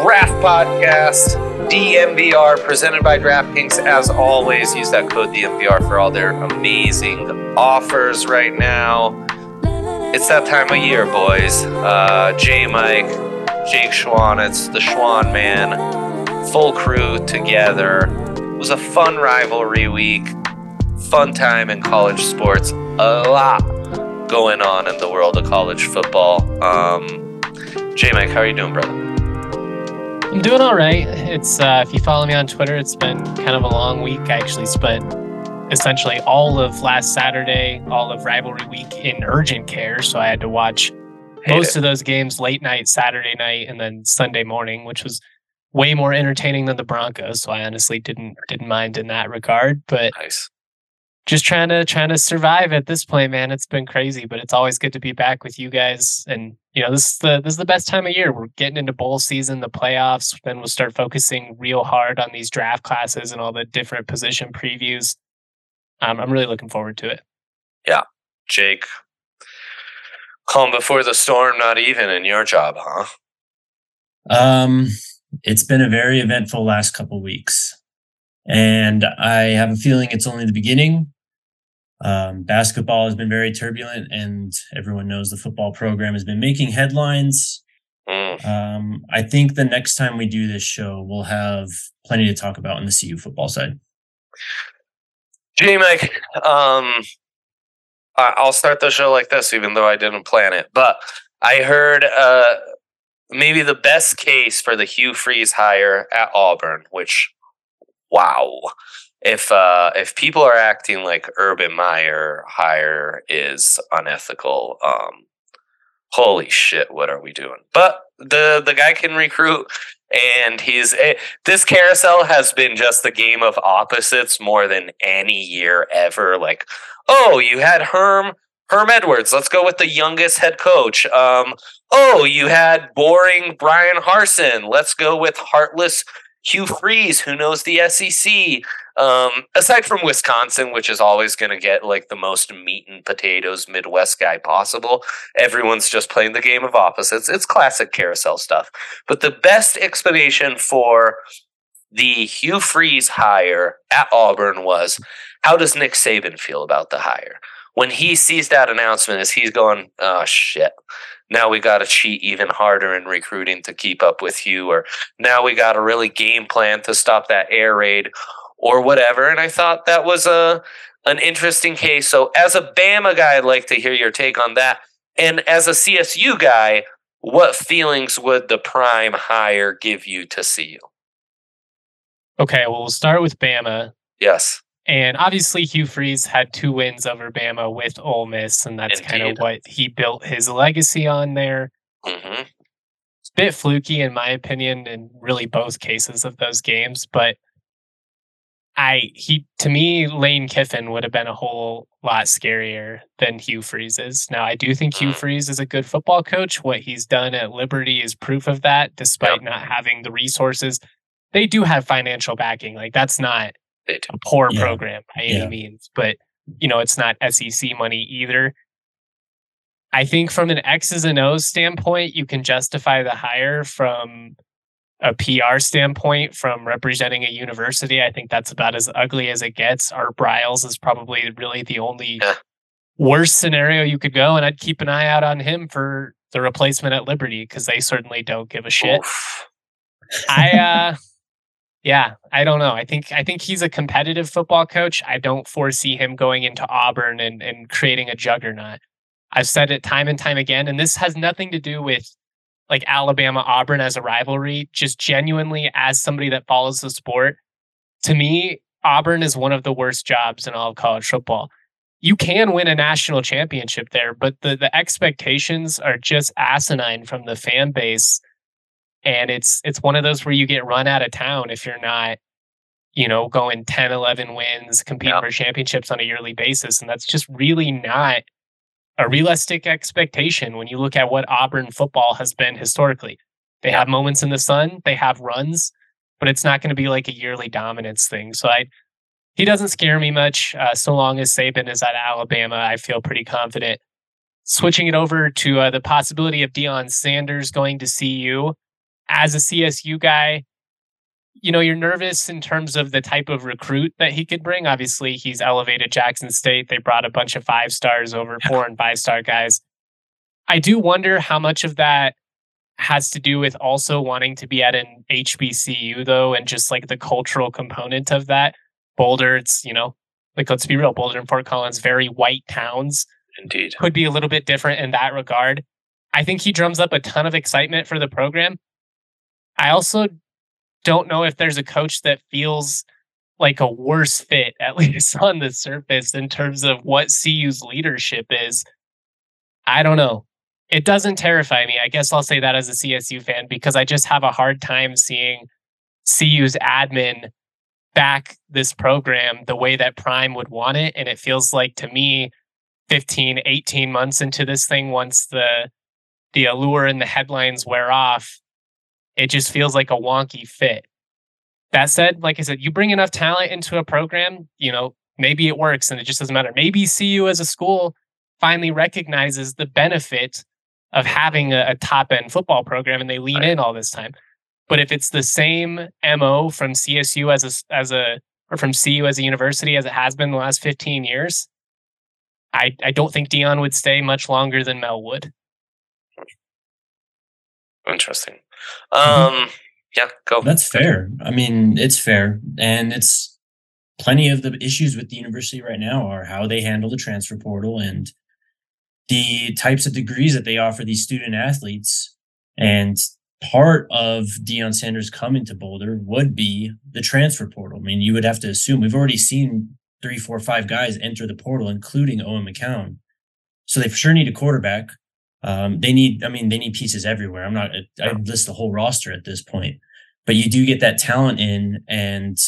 Draft Podcast, DNVR, presented by DraftKings. As always, use that code DNVR for all their amazing offers right now. It's that time of year, boys. Uh, J Mike, Jake Schwan, it's the Schwan Man, full crew together. It was a fun rivalry week, fun time in college sports. A lot going on in the world of college football. Um, J Mike, how are you doing, brother? I'm doing all right. It's uh, if you follow me on Twitter, it's been kind of a long week. I actually spent essentially all of last Saturday, all of rivalry week in urgent care, so I had to watch Hate most it. of those games late night Saturday night and then Sunday morning, which was way more entertaining than the Broncos. So I honestly didn't didn't mind in that regard. But Nice. Just trying to trying to survive at this point, man. It's been crazy, but it's always good to be back with you guys. And you know, this is the this is the best time of year. We're getting into bowl season, the playoffs. Then we'll start focusing real hard on these draft classes and all the different position previews. Um, I'm really looking forward to it. Yeah, Jake, calm before the storm, not even in your job, huh? Um, it's been a very eventful last couple weeks, and I have a feeling it's only the beginning. Um, basketball has been very turbulent, and everyone knows the football program has been making headlines. Mm. Um, I think the next time we do this show, we'll have plenty to talk about on the CU football side. J Mike, um, I'll start the show like this, even though I didn't plan it. But I heard uh, maybe the best case for the Hugh Freeze hire at Auburn, which, wow. If uh, if people are acting like Urban Meyer hire is unethical, um, holy shit, what are we doing? But the the guy can recruit, and he's eh, this carousel has been just the game of opposites more than any year ever. Like, oh, you had Herm Herm Edwards. Let's go with the youngest head coach. Um, oh, you had boring Bryan Harsin. Let's go with heartless Hugh Freeze, who knows the SEC. Um, aside from Wisconsin, which is always going to get like the most meat and potatoes Midwest guy possible, everyone's just playing the game of opposites. It's classic carousel stuff. But the best explanation for the Hugh Freeze hire at Auburn was how does Nick Saban feel about the hire? When he sees that announcement, is he's going, oh shit. Now we got to cheat even harder in recruiting to keep up with you, or now we got to really game plan to stop that air raid, or whatever. And I thought that was a an interesting case. So, as a Bama guy, I'd like to hear your take on that. And as a CSU guy, what feelings would the prime hire give you to see you? Okay, well, we'll start with Bama. Yes. And obviously, Hugh Freeze had two wins over Bama with Ole Miss, and that's kind of what he built his legacy on there. hmm It's a bit fluky, in my opinion, in really both cases of those games. But I, he, to me, Lane Kiffin would have been a whole lot scarier than Hugh Freeze is. Now, I do think Hugh Mm. Freeze is a good football coach. What he's done at Liberty is proof of that, despite not having the resources. They do have financial backing. Like, that's not They do. a poor Yeah. program by any means, but you know, it's not SEC money either. I think from an X's and O's standpoint, you can justify the hire from a PR standpoint, from representing a university. I think that's about as ugly as it gets. Art Briles is probably really the only Yeah. worst scenario you could go, and I'd keep an eye out on him for the replacement at Liberty because they certainly don't give a shit. Oof. I uh yeah, I don't know. I think I think he's a competitive football coach. I don't foresee him going into Auburn and, and creating a juggernaut. I've said it time and time again, and this has nothing to do with like Alabama Auburn as a rivalry, just genuinely as somebody that follows the sport. To me, Auburn is one of the worst jobs in all of college football. You can win a national championship there, but the, the expectations are just asinine from the fan base And it's it's one of those where you get run out of town if you're not, you know, going 10, 11 wins, competing Yeah. for championships on a yearly basis. And that's just really not a realistic expectation when you look at what Auburn football has been historically. They Yeah. have moments in the sun, they have runs, but it's not going to be like a yearly dominance thing. So I he doesn't scare me much. Uh, so long as Saban is at Alabama, I feel pretty confident. Switching it over to uh, the possibility of Deion Sanders going to CU as a CSU guy, you know, you're nervous in terms of the type of recruit that he could bring. Obviously, he's elevated Jackson State. They brought a bunch of five stars over, four and five star guys. I do wonder how much of that has to do with also wanting to be at an HBCU, though, and just like the cultural component of that. Boulder, it's, you know, like let's be real, Boulder and Fort Collins, very white towns Indeed. could be a little bit different in that regard. I think he drums up a ton of excitement for the program. I also don't know if there's a coach that feels like a worse fit, at least on the surface, in terms of what CU's leadership is. I don't know. It doesn't terrify me. I guess I'll say that as a CSU fan because I just have a hard time seeing CU's admin back this program the way that Prime would want it. And it feels like to me, 15 18 months into this thing once the the allure and the headlines wear off it just feels like a wonky fit that said like i said you bring enough talent into a program you know maybe it works and it just doesn't matter maybe cu as a school finally recognizes the benefit of having a, a top end football program and they lean Right. in all this time but if it's the same mo from csu as a as a or from cu as a university as it has been the last 15 years I, I don't think Deion would stay much longer than Mel would. Interesting. Mhm. Um, yeah, go. That's fair. I mean, it's fair. And it's plenty of the issues with the university right now are how they handle the transfer portal and the types of degrees that they offer these student athletes. And part of Deion Sanders coming to Boulder would be the transfer portal. I mean, you would have to assume we've already seen three, four, five guys enter the portal, including Owen McCown. So they for sure need a quarterback. Um, they need, I mean, they need pieces everywhere. I'm not, I list the whole roster at this point, but you do get that talent in. And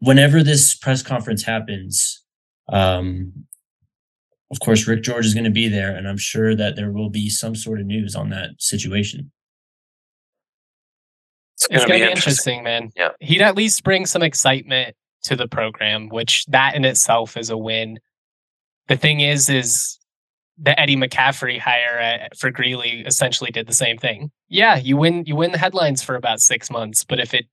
whenever this press conference happens, um, of course, Rick George is going to be there, and I'm sure that there will be some sort of news on that situation. It's It's gonna, be to be interesting. interesting, man. Yeah. He'd at least bring some excitement to the program, which that in itself is a win. The thing is, is the Eddie McCaffrey hire for Greeley essentially did the same thing. Yeah, you win, you win the headlines for about six months, but if it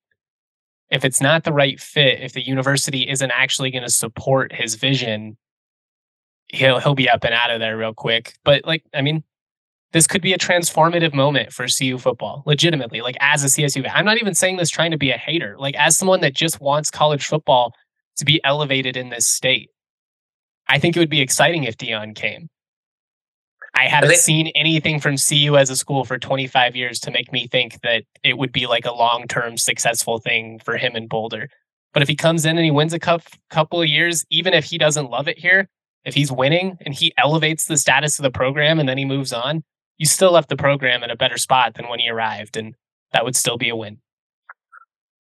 if it's not the right fit, if the university isn't actually going to support his vision, he'll he'll be up and out of there real quick. But like, I mean, this could be a transformative moment for CU football, legitimately. Like as a CSU. I'm not even saying this trying to be a hater. Like as someone that just wants college football to be elevated in this state, I think it would be exciting if Deion came. I haven't think- seen anything from CU as a school for 25 years to make me think that it would be like a long term successful thing for him in Boulder. But if he comes in and he wins a cup, couple of years, even if he doesn't love it here, if he's winning and he elevates the status of the program and then he moves on, you still left the program in a better spot than when he arrived, and that would still be a win.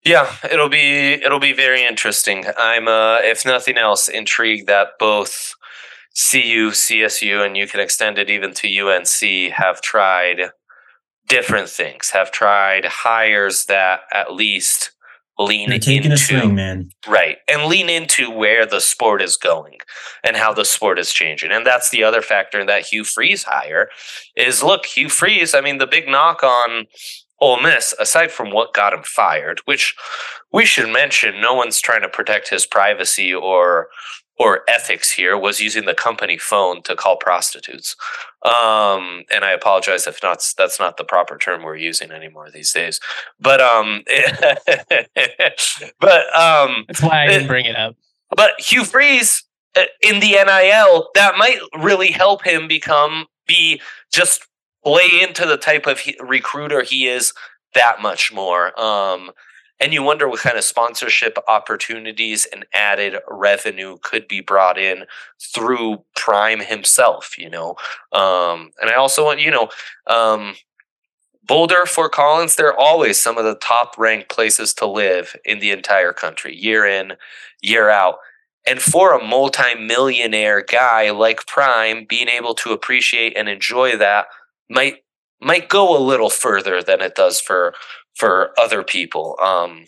Yeah, it'll be it'll be very interesting. I'm uh if nothing else intrigued that both CU, CSU and you can extend it even to UNC have tried different things, have tried hires that at least lean into swing, man. Right. And lean into where the sport is going and how the sport is changing. And that's the other factor in that Hugh Freeze hire is look, Hugh Freeze, I mean, the big knock on Ole Miss, aside from what got him fired, which we should mention, no one's trying to protect his privacy or or ethics here, was using the company phone to call prostitutes. Um, and I apologize if not that's not the proper term we're using anymore these days. But um but um That's why I didn't bring it up. but Hugh Freeze uh, in the NIL, that might really help him become be just play into the type of he, recruiter he is that much more. Um, and you wonder what kind of sponsorship opportunities and added revenue could be brought in through Prime himself, you know. Um, and I also want, you know, um, Boulder, Fort Collins, they're always some of the top ranked places to live in the entire country, year in, year out. And for a multi-millionaire guy like Prime, being able to appreciate and enjoy that might might go a little further than it does for for other people. Um,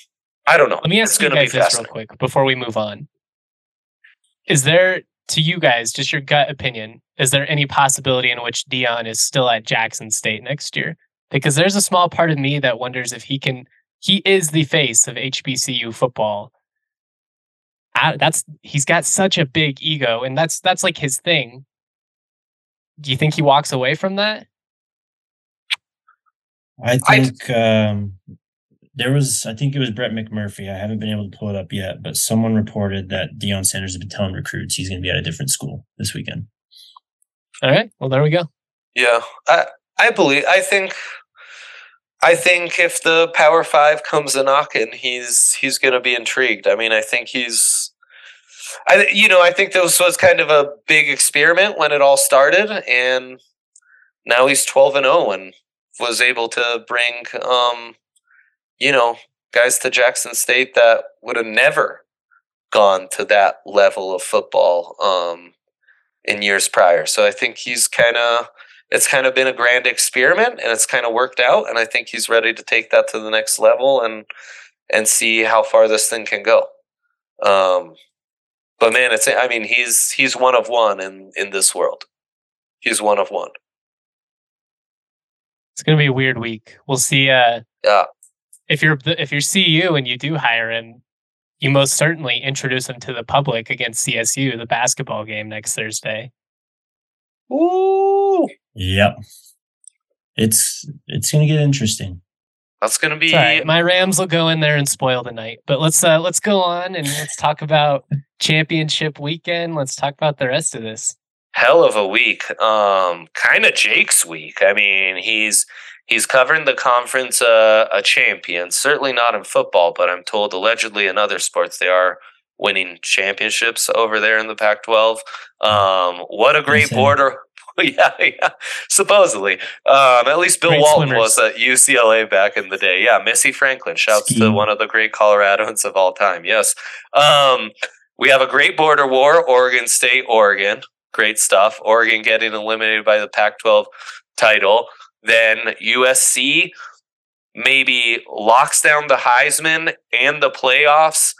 I don't know. Let me ask it's you guys this real quick before we move on. Is there, to you guys, just your gut opinion, is there any possibility in which Deion is still at Jackson State next year? Because there's a small part of me that wonders if he can. He is the face of HBCU football. I, that's he's got such a big ego, and that's that's like his thing. Do you think he walks away from that? I think I, um, there was, I think it was Brett McMurphy. I haven't been able to pull it up yet, but someone reported that Deion Sanders has been telling recruits he's going to be at a different school this weekend. All right. Well, there we go. Yeah, I I believe. I think. I think if the Power Five comes a knocking, he's he's going to be intrigued. I mean, I think he's. I you know I think this was kind of a big experiment when it all started, and now he's twelve and zero, and was able to bring um, you know, guys to Jackson State that would have never gone to that level of football um, in years prior. So I think he's kind of it's kind of been a grand experiment and it's kind of worked out and I think he's ready to take that to the next level and and see how far this thing can go. Um, but man, it's I mean he's he's one of one in in this world. He's one of one. It's going to be a weird week. We'll see uh yeah if you're if you're CU and you do hire him, you most certainly introduce him to the public against CSU, the basketball game next Thursday. Ooh. Yep. It's it's gonna get interesting. That's gonna be right. my Rams will go in there and spoil the night. But let's uh let's go on and let's talk about championship weekend. Let's talk about the rest of this. Hell of a week. Um kind of Jake's week. I mean, he's He's covering the conference uh, a champion. Certainly not in football, but I'm told allegedly in other sports they are winning championships over there in the Pac-12. Um, what a great border! yeah, yeah. Supposedly, um, at least Bill great Walton swimmers. was at UCLA back in the day. Yeah, Missy Franklin. Shouts Ski. to one of the great Coloradans of all time. Yes. Um, we have a great border war. Oregon State, Oregon. Great stuff. Oregon getting eliminated by the Pac-12 title. Then USC maybe locks down the Heisman and the playoffs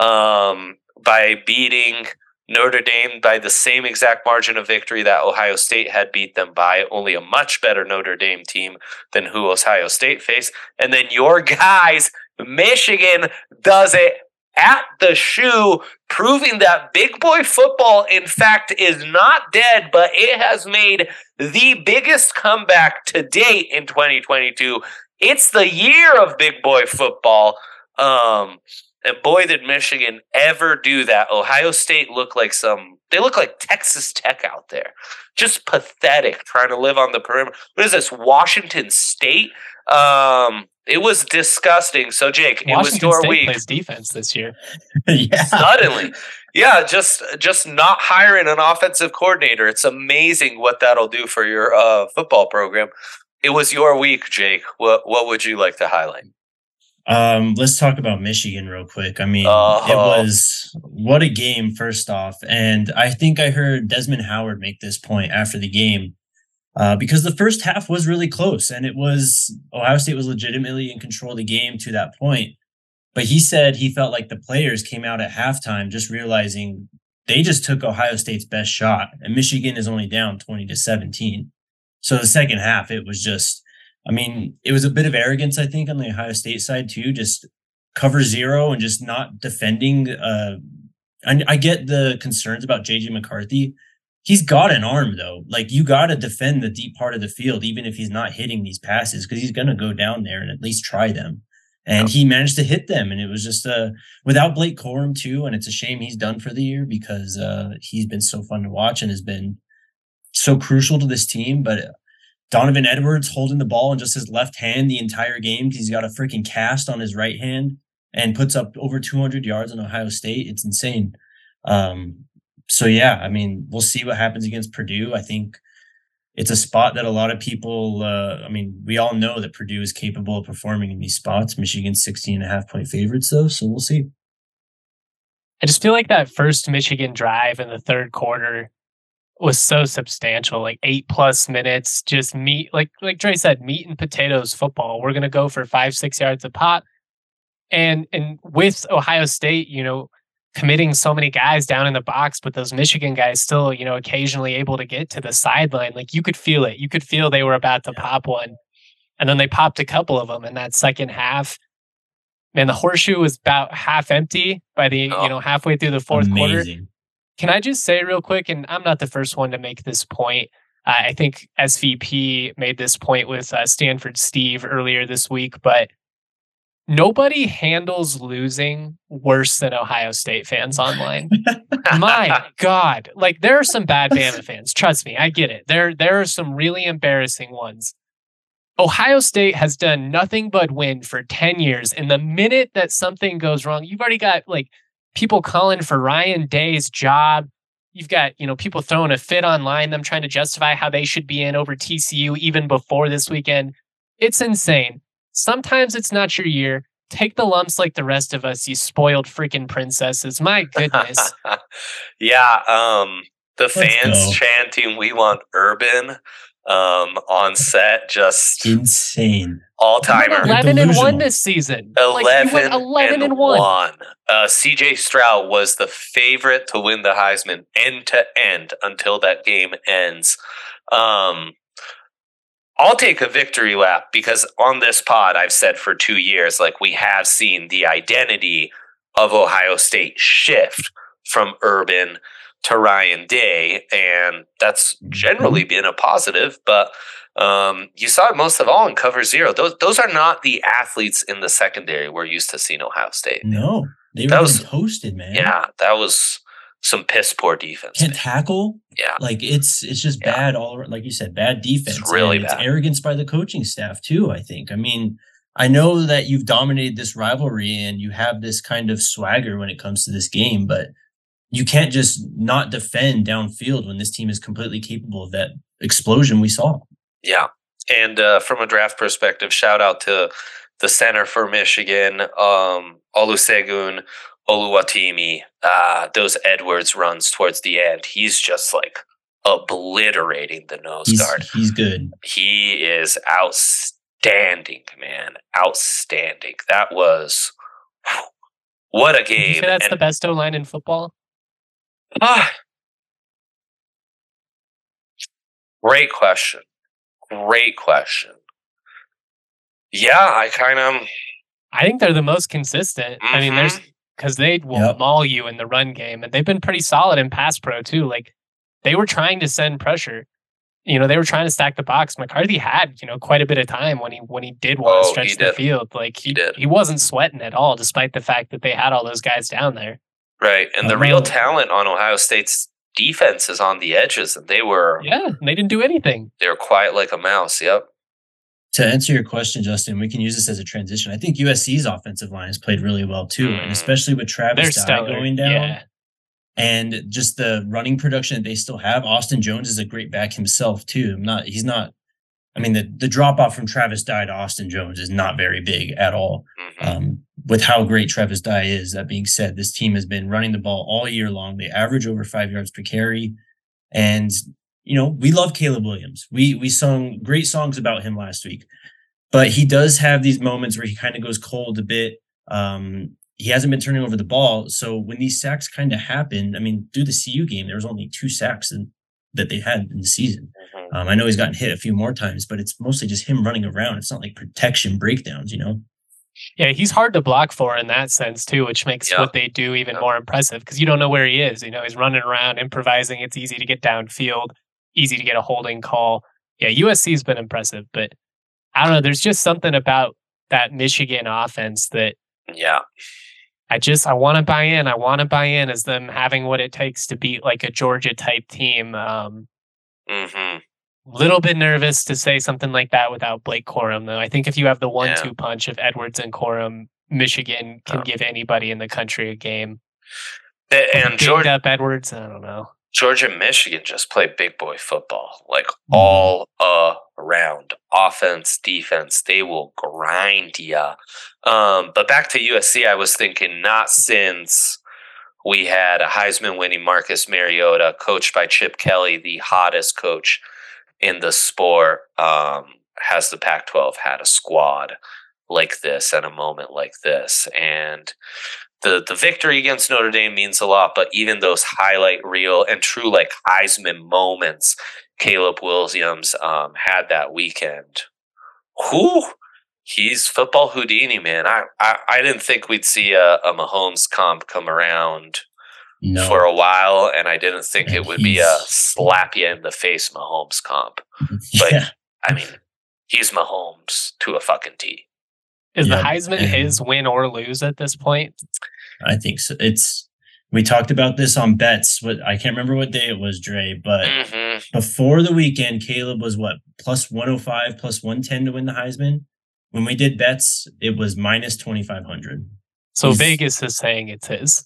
um, by beating Notre Dame by the same exact margin of victory that Ohio State had beat them by, only a much better Notre Dame team than who Ohio State faced. And then your guys, Michigan, does it at the shoe, proving that big boy football, in fact, is not dead, but it has made the biggest comeback to date in 2022. It's the year of big boy football. Um, and boy, did Michigan ever do that. Ohio State looked like some, they look like Texas Tech out there. Just pathetic trying to live on the perimeter. What is this, Washington State? Um, it was disgusting. So, Jake, Washington it was your State week. Plays defense this year. yeah. Suddenly, yeah, just just not hiring an offensive coordinator. It's amazing what that'll do for your uh, football program. It was your week, Jake. What what would you like to highlight? Um, let's talk about Michigan real quick. I mean, uh-huh. it was what a game, first off. And I think I heard Desmond Howard make this point after the game uh, because the first half was really close and it was Ohio State was legitimately in control of the game to that point. But he said he felt like the players came out at halftime just realizing they just took Ohio State's best shot and Michigan is only down 20 to 17. So the second half, it was just, I mean, it was a bit of arrogance, I think, on the Ohio State side too, just cover zero and just not defending. Uh, I, I get the concerns about JJ McCarthy, he's got an arm though. Like you got to defend the deep part of the field, even if he's not hitting these passes, because he's going to go down there and at least try them. And he managed to hit them, and it was just uh without Blake Corum too. And it's a shame he's done for the year because uh he's been so fun to watch and has been so crucial to this team. But Donovan Edwards holding the ball in just his left hand the entire game. because He's got a freaking cast on his right hand and puts up over 200 yards in Ohio State. It's insane. Um, so yeah, I mean, we'll see what happens against Purdue. I think it's a spot that a lot of people, uh, I mean, we all know that Purdue is capable of performing in these spots. Michigan's 16 and a half point favorites, though. So we'll see. I just feel like that first Michigan drive in the third quarter was so substantial, like eight plus minutes, just meat, like like Dre said, meat and potatoes football. We're gonna go for five, six yards a pop. And and with Ohio State, you know, committing so many guys down in the box, but those Michigan guys still, you know, occasionally able to get to the sideline. Like you could feel it. You could feel they were about to yeah. pop one. And then they popped a couple of them in that second half. Man, the horseshoe was about half empty by the, oh, you know, halfway through the fourth amazing. quarter. Can I just say real quick, and I'm not the first one to make this point. Uh, I think SVP made this point with uh, Stanford Steve earlier this week, but nobody handles losing worse than Ohio State fans online. My God, like there are some bad Bama fans. Trust me, I get it. There, there are some really embarrassing ones. Ohio State has done nothing but win for 10 years. And the minute that something goes wrong, you've already got like people calling for Ryan Day's job. You've got, you know, people throwing a fit online, them trying to justify how they should be in over TCU even before this weekend. It's insane. Sometimes it's not your year. Take the lumps like the rest of us, you spoiled freaking princesses. My goodness. yeah, um the Let's fans go. chanting we want urban um, on set. Just insane. All timer. Eleven and one this season. Eleven, like 11 and, and one. one. Uh, C.J. Stroud was the favorite to win the Heisman end to end until that game ends. Um, I'll take a victory lap because on this pod, I've said for two years, like we have seen the identity of Ohio State shift from urban to Ryan Day, and that's generally mm-hmm. been a positive. But um, you saw it most of all in cover zero. Those those are not the athletes in the secondary we're used to seeing Ohio State. No, they that was, toasted, man. Yeah, that was some piss poor defense. Can't man. tackle. Yeah, like it's it's just yeah. bad all like you said, bad defense. It's really bad. It's arrogance by the coaching staff too. I think. I mean. I know that you've dominated this rivalry and you have this kind of swagger when it comes to this game, but you can't just not defend downfield when this team is completely capable of that explosion we saw. Yeah. And uh, from a draft perspective, shout out to the center for Michigan, um, Olusegun Oluwatimi. Uh, those Edwards runs towards the end. He's just like obliterating the nose he's, guard. He's good. He is outstanding, man. Outstanding. That was whew, what a game. that's and, the best O line in football? Ah. Great question. Great question. Yeah, I kind of. I think they're the most consistent. Mm-hmm. I mean, there's because mm-hmm. they will yep. maul you in the run game, and they've been pretty solid in pass pro too. Like they were trying to send pressure. You know, they were trying to stack the box. McCarthy had you know quite a bit of time when he when he did want oh, to stretch the field. Like he, he did. He wasn't sweating at all, despite the fact that they had all those guys down there. Right. And the real talent on Ohio State's defense is on the edges, and they were Yeah, they didn't do anything. They were quiet like a mouse. Yep. To answer your question, Justin, we can use this as a transition. I think USC's offensive line has played really well too, mm. and especially with Travis Dye going down. Yeah. And just the running production that they still have. Austin Jones is a great back himself too. I'm not he's not I mean, the, the drop off from Travis Dye to Austin Jones is not very big at all. Mm-hmm. Um, with how great Travis Dye is, that being said, this team has been running the ball all year long. They average over five yards per carry. And, you know, we love Caleb Williams. We we sung great songs about him last week. But he does have these moments where he kind of goes cold a bit. Um, he hasn't been turning over the ball. So when these sacks kind of happen, I mean, through the CU game, there was only two sacks in, that they had in the season. Mm-hmm. Um, I know he's gotten hit a few more times, but it's mostly just him running around. It's not like protection breakdowns, you know? Yeah, he's hard to block for in that sense too, which makes yeah. what they do even yeah. more impressive because you don't know where he is. You know, he's running around, improvising. It's easy to get downfield, easy to get a holding call. Yeah, USC's been impressive, but I don't know. There's just something about that Michigan offense that yeah, I just I want to buy in. I want to buy in as them having what it takes to beat like a Georgia type team. Um, mm-hmm. Little bit nervous to say something like that without Blake Corum, though. I think if you have the one-two yeah. punch of Edwards and Corum, Michigan can oh. give anybody in the country a game. And Georgia up Edwards, I don't know. Georgia and Michigan just play big boy football, like Mm-hmm. all around offense, defense. They will grind ya. Um, but back to USC, I was thinking not since we had a Heisman winning Marcus Mariota, coached by Chip Kelly, the hottest coach in the sport, um, has the Pac 12 had a squad like this at a moment like this. And the the victory against Notre Dame means a lot, but even those highlight reel and true like Heisman moments, Caleb Williams um, had that weekend. Whew, he's football Houdini, man. I, I, I didn't think we'd see a, a Mahomes comp come around No. for a while, and I didn't think And it would be a slap you in the face Mahomes comp. But yeah. I mean, he's Mahomes to a fucking T. Is Yeah, the Heisman and- his win or lose at this point? I think so. It's we talked about this on bets. What I can't remember what day it was, Dre, but hmm before the weekend, Caleb was what plus 105, plus 110 to win the Heisman. When we did bets, it was minus 2500. So He's- Vegas is saying it's his.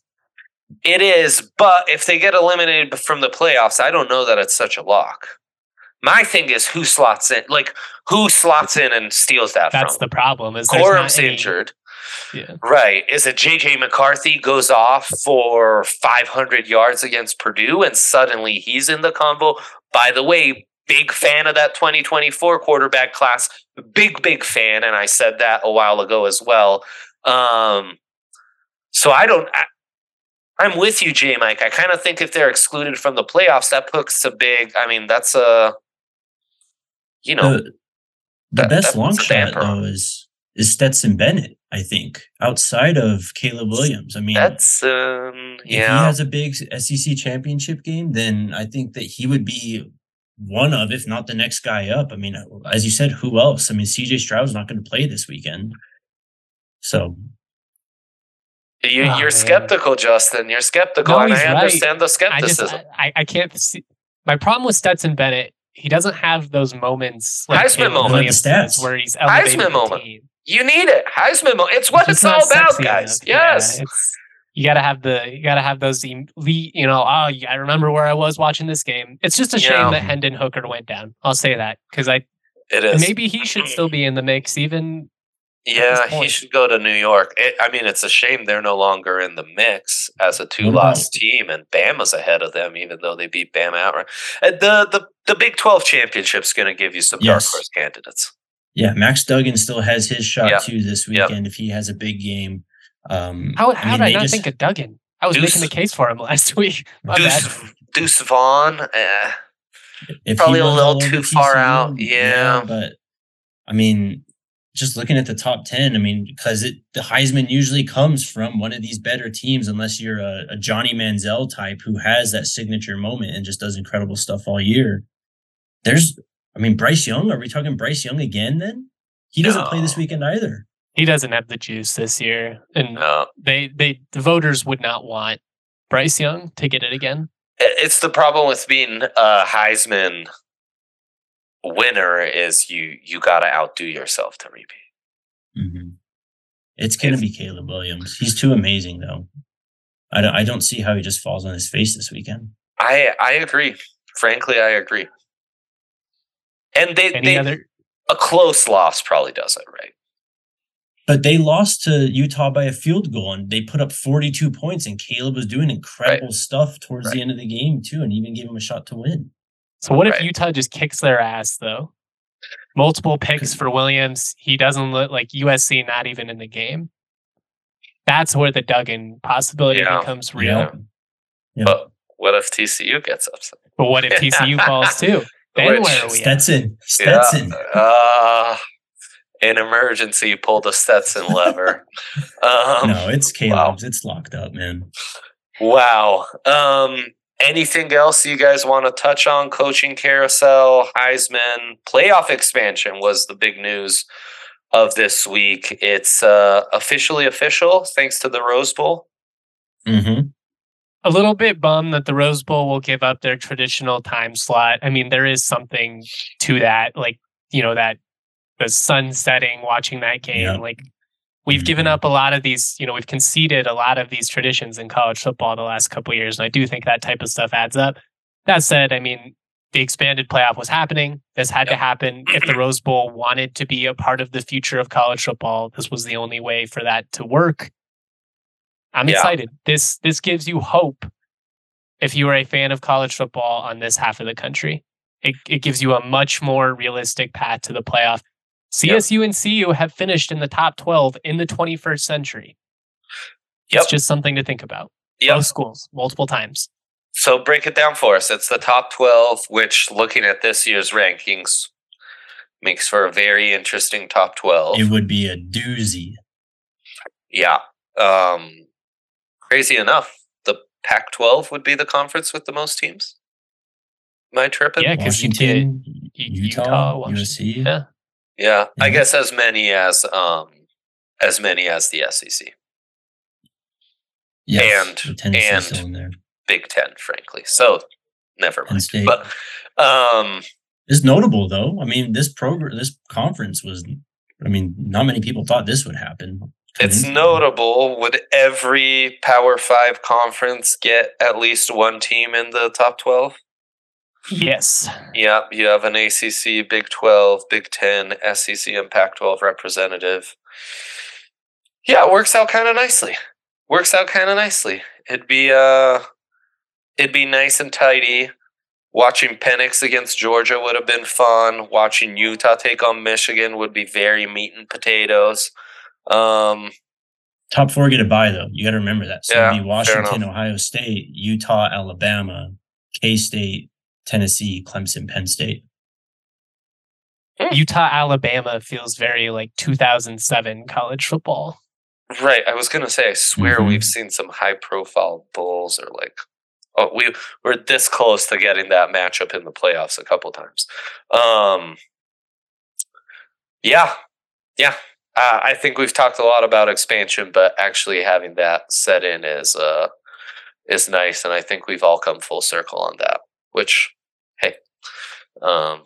It is, but if they get eliminated from the playoffs, I don't know that it's such a lock. My thing is who slots in, like who slots in and steals that That's from. the problem. Is any- injured, Yeah. right? Is it JJ McCarthy goes off for 500 yards against Purdue, and suddenly he's in the convo? By the way, big fan of that 2024 quarterback class. Big big fan, and I said that a while ago as well. Um, so I don't. I'm with you, J Mike. I kind of think if they're excluded from the playoffs, that puts a big. I mean, that's a. You know, the the that- best that long shot though is is Stetson Bennett. I think outside of Caleb Williams. I mean, that's um, if he has a big SEC championship game, then I think that he would be one of, if not the next guy up. I mean, as you said, who else? I mean, CJ Stroud's not going to play this weekend, so You, Oh, you're man. skeptical, Justin. You're skeptical, No, and he's I right. understand the I just skepticism. I, I can't see my problem with Stetson Bennett. He doesn't have those moments like Heisman moments, moment. Stats. where he's elevating Heisman the moment. team. you need it, Heisman. Mo- It's what It's it's, all about, guys. enough. Yes. it's you gotta have the you gotta have those elite. You know, oh, I remember where I was watching this game. It's just a shame Yeah. that Hendon Hooker went down. I'll say that because I it is. maybe he should still be in the mix, even yeah, he should go to New York. It, I mean, it's a shame they're no longer in the mix as a two-loss team, and Bama's ahead of them, even though they beat Bama outright. The the the Big Twelve championship's going to give you some dark horse candidates. yeah, Max Duggan still has his shot Yeah. too this Yep. weekend if he has a big game. Um, how how mean, did I not just- think of Duggan? I was Deuce- making the case for him last week. My bad. Deuce, Deuce Vaughn, eh, Probably a little too far TCU, out, yeah. but I mean, just looking at the top ten, I mean, because it the Heisman usually comes from one of these better teams, unless you're a, a Johnny Manziel type who has that signature moment and just does incredible stuff all year. There's, I mean, Bryce Young. Are we talking Bryce Young again? Then he doesn't play this weekend either. He doesn't have the juice this year, and no. they they the voters would not want Bryce Young to get it again. It's the problem with being a Heisman winner is you you got to outdo yourself to repeat. Mhm. It's gonna If- be Caleb Williams. He's too amazing, though. I don't, I don't see how he just falls on his face this weekend. I I agree. Frankly, I agree. And they, Any they other a close loss probably does it right. But they lost to Utah by a field goal and they put up 42 points and Caleb was doing incredible stuff towards Right. the end of the game too and even gave him a shot to win. So what if Utah just kicks their ass though? Multiple picks for Williams. He doesn't look like USC not even in the game. That's where the Duggan possibility Yeah. becomes real. Yeah. Yeah. But what if TCU gets upset? But what if TCU falls too? Then Which- where are we? At? Stetson. Stetson. Yeah. Uh, in emergency, pull the Stetson lever. um, no, it's Caleb's. It's locked up, man. Wow. Um, anything else you guys want to touch on? Coaching carousel, Heisman, playoff expansion was the big news of this week. It's uh, officially official thanks to the Rose Bowl. hmm a little bit bummed that the Rose Bowl will give up their traditional time slot. I mean, there is something to that, like you know that the sun setting, watching that game. Yeah. Like we've given Mhm. up a lot of these, you know, we've conceded a lot of these traditions in college football the last couple of years, and I do think that type of stuff adds up. That said, I mean, the expanded playoff was happening. This had yep. to happen. If the Rose Bowl wanted to be a part of the future of college football, this was the only way for that to work. I'm yeah. excited. This this gives you hope if you are a fan of college football on this half of the country. It, it gives you a much more realistic path to the playoff. CSU yep. and CU have finished in the top 12 in the 21st century. Yep. It's just something to think about. Yep. Both schools, multiple times. So break it down for us. It's the top 12, which looking at this year's rankings makes for a very interesting top 12. It would be a doozy. Yeah. Um, crazy enough, the Pac 12 would be the conference with the most teams. My I tripping? Yeah, because you did Utah, Utah USC. Yeah. Yeah. I guess as many as um as many as the SEC. Yes, and and Big Ten, frankly. So never mind. But um, it's notable though. I mean, this program, this conference was. I mean, not many people thought this would happen. It's notable. Would every Power Five conference get at least one team in the top twelve? Yes. Yeah, you have an ACC, Big 12, Big 10, SEC, and Pac 12 representative. Yeah, it works out kind of nicely. Works out kind of nicely. It'd be uh it'd be nice and tidy. Watching Penix against Georgia would have been fun. Watching Utah take on Michigan would be very meat and potatoes. Um, Top four get a bye though. You got to remember that. So yeah, it'd be Washington, Ohio State, Utah, Alabama, K State, Tennessee, Clemson, Penn State. Hmm. Utah, Alabama feels very like 2007 college football. Right. I was going to say, I swear mm-hmm. we've seen some high profile bulls or like Oh, we were this close to getting that matchup in the playoffs a couple times. Um, yeah, yeah. Uh, I think we've talked a lot about expansion, but actually having that set in is uh, is nice, and I think we've all come full circle on that. Which, hey, um,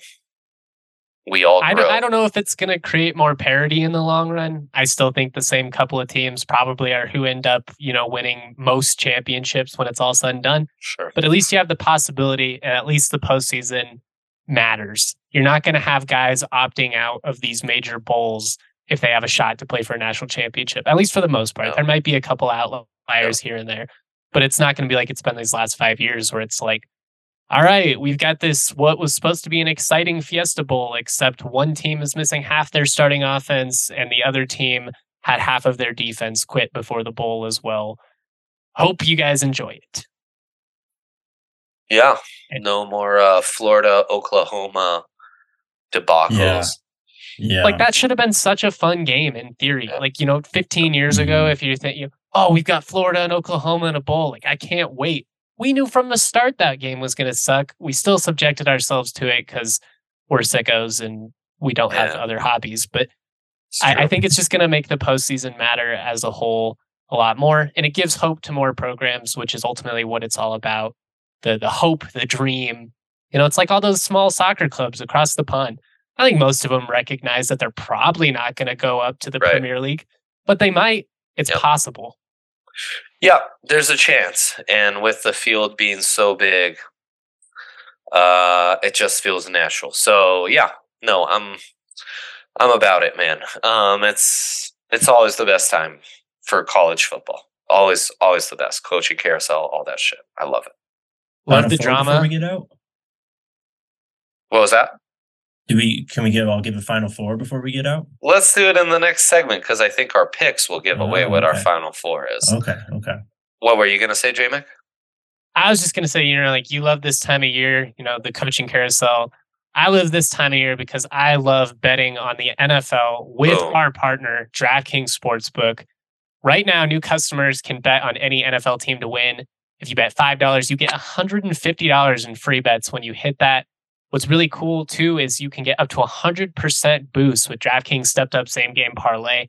we all I don't, I don't, know if it's going to create more parity in the long run. I still think the same couple of teams probably are who end up, you know, winning most championships when it's all said and done. Sure. But at least you have the possibility, and at least the postseason matters. You're not going to have guys opting out of these major bowls if they have a shot to play for a national championship, at least for the most part. No. There might be a couple outliers no. here and there, but it's not going to be like it's been these last five years where it's like, all right, we've got this what was supposed to be an exciting Fiesta Bowl, except one team is missing half their starting offense and the other team had half of their defense quit before the bowl as well. Hope you guys enjoy it. Yeah. No more uh, Florida, Oklahoma debacles. Yeah. yeah. Like that should have been such a fun game in theory. Yeah. Like, you know, 15 years ago, mm-hmm. if you think you, oh, we've got Florida and Oklahoma in a bowl. Like, I can't wait we knew from the start that game was going to suck. We still subjected ourselves to it because we're sickos and we don't yeah. have other hobbies. But I, I, think it's just going to make the postseason matter as a whole a lot more, and it gives hope to more programs, which is ultimately what it's all about. The the hope, the dream. You know, it's like all those small soccer clubs across the pond. I think most of them recognize that they're probably not going to go up to the right. Premier League, but they might. It's yep. possible. Yeah, there's a chance. And with the field being so big, uh, it just feels natural. So yeah, no, I'm I'm about it, man. Um, it's it's always the best time for college football. Always, always the best. Coaching carousel, all that shit. I love it. Love the drama. we get out. What was that? Do we can we give I'll give a final four before we get out? Let's do it in the next segment because I think our picks will give away oh, what our final four is. Okay, okay. What were you gonna say, J Mick? I was just gonna say, you know, like you love this time of year, you know, the coaching carousel. I love this time of year because I love betting on the NFL with Boom. our partner, DraftKings Sportsbook. Right now, new customers can bet on any NFL team to win. If you bet $5, you get $150 in free bets when you hit that. What's really cool too is you can get up to a 100% boost with DraftKings stepped up same game parlay.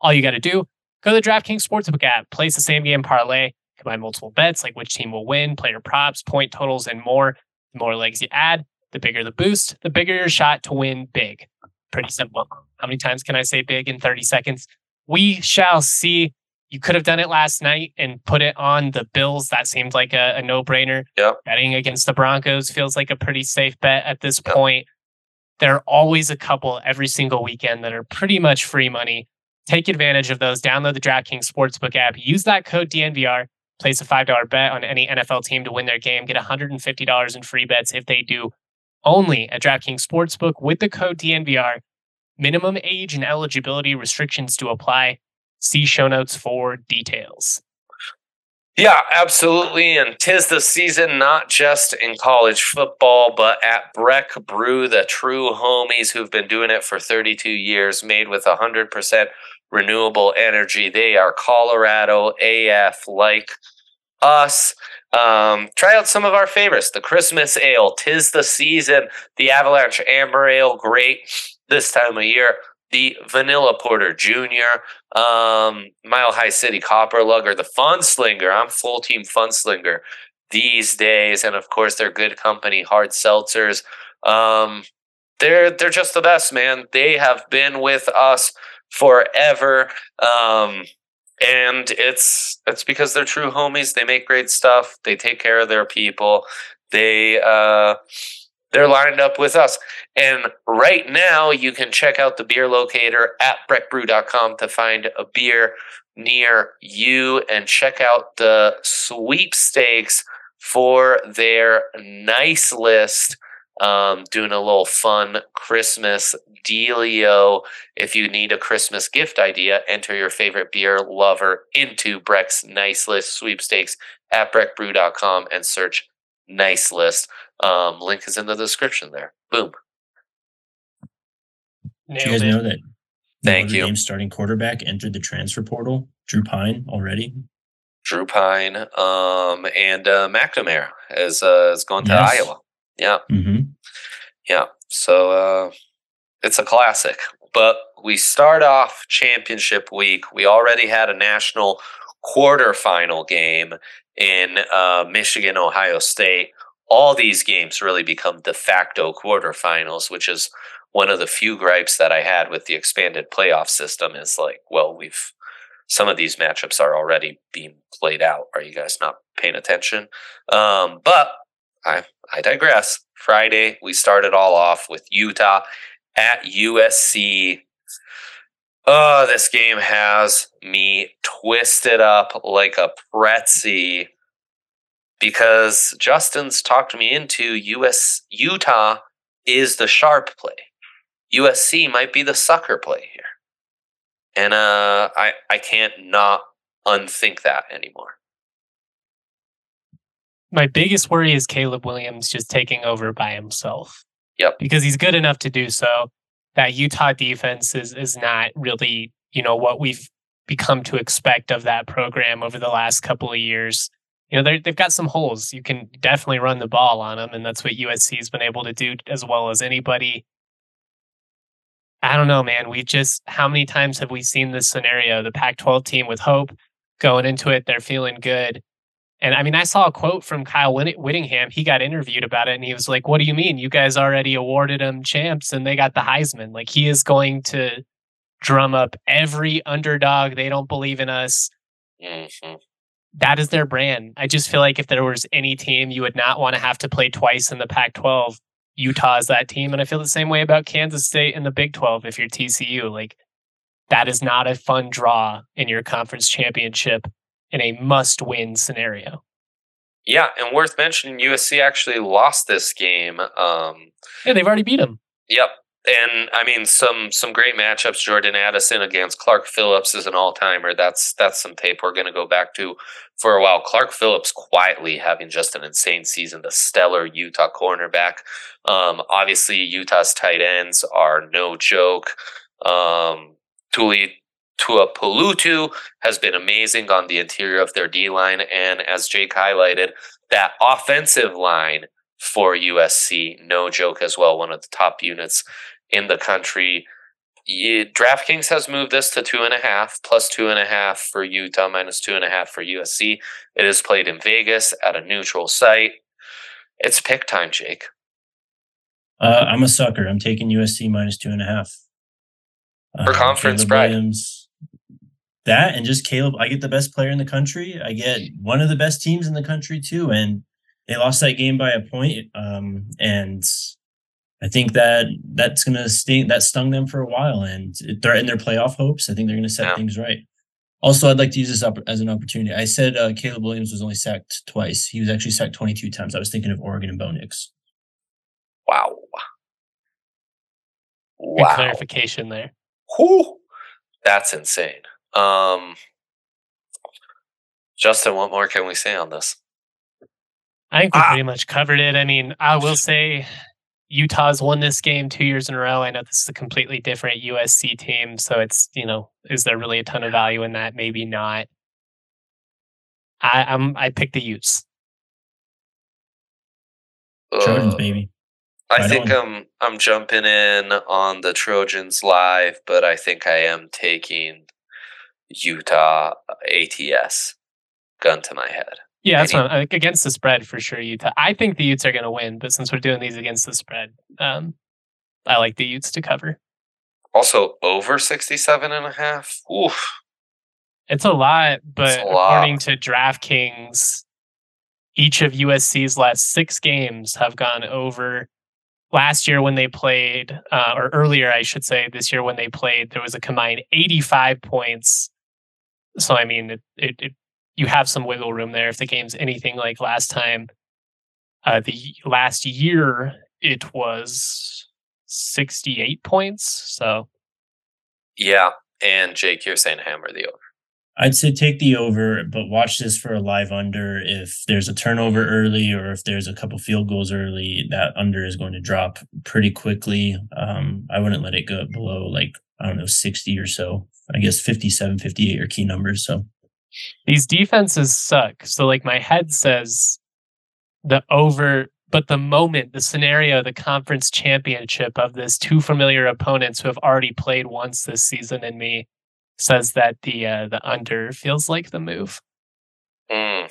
All you got to do, go to the DraftKings Sportsbook app, place the same game parlay, combine multiple bets like which team will win, player props, point totals, and more. The more legs you add, the bigger the boost, the bigger your shot to win big. Pretty simple. How many times can I say big in 30 seconds? We shall see. You could have done it last night and put it on the Bills. That seemed like a, a no brainer. Yep. Betting against the Broncos feels like a pretty safe bet at this yep. point. There are always a couple every single weekend that are pretty much free money. Take advantage of those. Download the DraftKings Sportsbook app. Use that code DNVR. Place a $5 bet on any NFL team to win their game. Get $150 in free bets if they do. Only at DraftKings Sportsbook with the code DNVR. Minimum age and eligibility restrictions to apply. See show notes for details. Yeah, absolutely. And tis the season, not just in college football, but at Breck Brew, the true homies who've been doing it for 32 years, made with 100% renewable energy. They are Colorado AF like us. Um, try out some of our favorites the Christmas Ale, Tis the Season, the Avalanche Amber Ale, great this time of year the Vanilla Porter Jr., um, Mile High City Copper Lugger, the Fun Slinger. I'm full team Fun Slinger these days, and of course, they're good company, hard seltzers. Um, they're they're just the best, man. They have been with us forever. Um, and it's it's because they're true homies. They make great stuff. They take care of their people. They uh they're lined up with us. And right now, you can check out the beer locator at breckbrew.com to find a beer near you and check out the sweepstakes for their nice list. Um, doing a little fun Christmas dealio. If you need a Christmas gift idea, enter your favorite beer lover into Breck's nice list sweepstakes at breckbrew.com and search nice list. Um, link is in the description there. Boom. Nailed you guys it. know that? Thank you. starting quarterback entered the transfer portal. Drew Pyne already. Drew Pyne um, and uh, McNamara is uh, is going to yes. Iowa. Yeah, mm-hmm. yeah. So uh, it's a classic. But we start off championship week. We already had a national quarterfinal game in uh, Michigan, Ohio State all these games really become de facto quarterfinals, which is one of the few gripes that I had with the expanded playoff system is like, well, we've some of these matchups are already being played out. Are you guys not paying attention? Um, but I I digress. Friday we started all off with Utah at USC. Oh, this game has me twisted up like a pretzel because Justin's talked me into US Utah is the sharp play. USC might be the sucker play here. And uh, I I can't not unthink that anymore. My biggest worry is Caleb Williams just taking over by himself. Yep. Because he's good enough to do so. That Utah defense is is not really, you know, what we've become to expect of that program over the last couple of years you know they've got some holes. You can definitely run the ball on them, and that's what USC's been able to do as well as anybody. I don't know, man. We just how many times have we seen this scenario? The Pac-12 team with hope going into it, they're feeling good. And I mean, I saw a quote from Kyle Whittingham. He got interviewed about it, and he was like, "What do you mean? You guys already awarded them champs, and they got the Heisman? Like he is going to drum up every underdog. They don't believe in us." Mm-hmm that is their brand. I just feel like if there was any team you would not want to have to play twice in the Pac 12, Utah is that team. And I feel the same way about Kansas State in the Big 12 if you're TCU. Like, that is not a fun draw in your conference championship in a must win scenario. Yeah. And worth mentioning, USC actually lost this game. Um, yeah, they've already beat them. Yep and I mean some some great matchups. Jordan Addison against Clark Phillips is an all timer. That's that's some tape we're going to go back to for a while. Clark Phillips quietly having just an insane season. The stellar Utah cornerback. Um, obviously, Utah's tight ends are no joke. Um, Tuli Tuipulotu has been amazing on the interior of their D line, and as Jake highlighted, that offensive line for USC, no joke as well. One of the top units in the country. DraftKings has moved this to two and a half, plus two and a half for Utah, minus two and a half for USC. It is played in Vegas at a neutral site. It's pick time, Jake. Uh, I'm a sucker. I'm taking USC minus two and a half. For uh, conference spread. that and just Caleb, I get the best player in the country. I get one of the best teams in the country too. And they lost that game by a point. Um, and I think that that's going to sting, that stung them for a while and it threatened their playoff hopes. I think they're going to set Yeah. things right. Also, I'd like to use this up as an opportunity. I said uh, Caleb Williams was only sacked twice. He was actually sacked 22 times. I was thinking of Oregon and Bo Nix. Wow. Good Wow. clarification there. Whew. That's insane. Um, Justin, what more can we say on this? I think we Ah. pretty much covered it. I mean, I will say Utah's won this game two years in a row. I know this is a completely different USC team, so it's you know, is there really a ton of value in that? Maybe not. I, I'm I picked the Utes. Trojans, Uh, baby. I Right think on. I'm I'm jumping in on the Trojans live, but I think I am taking Utah ATS. Gun to my head. Yeah, that's what like, against the spread for sure. Utah. I think the Utes are going to win, but since we're doing these against the spread, um, I like the Utes to cover. Also over 67 and a half. Oof. It's a lot, but a lot. according to DraftKings, each of USC's last six games have gone over. Last year, when they played, uh, or earlier, I should say, this year when they played, there was a combined 85 points. So, I mean, it, it, it you have some wiggle room there if the game's anything like last time. Uh, the last year, it was 68 points. So, Yeah. And Jake, you're saying hammer the over. I'd say take the over, but watch this for a live under. If there's a turnover early or if there's a couple field goals early, that under is going to drop pretty quickly. Um, I wouldn't let it go below like, I don't know, 60 or so. I guess 57, 58 are key numbers. So these defenses suck. So like my head says the over, but the moment, the scenario, the conference championship of this two familiar opponents who have already played once this season and me says that the uh, the under feels like the move. Mm.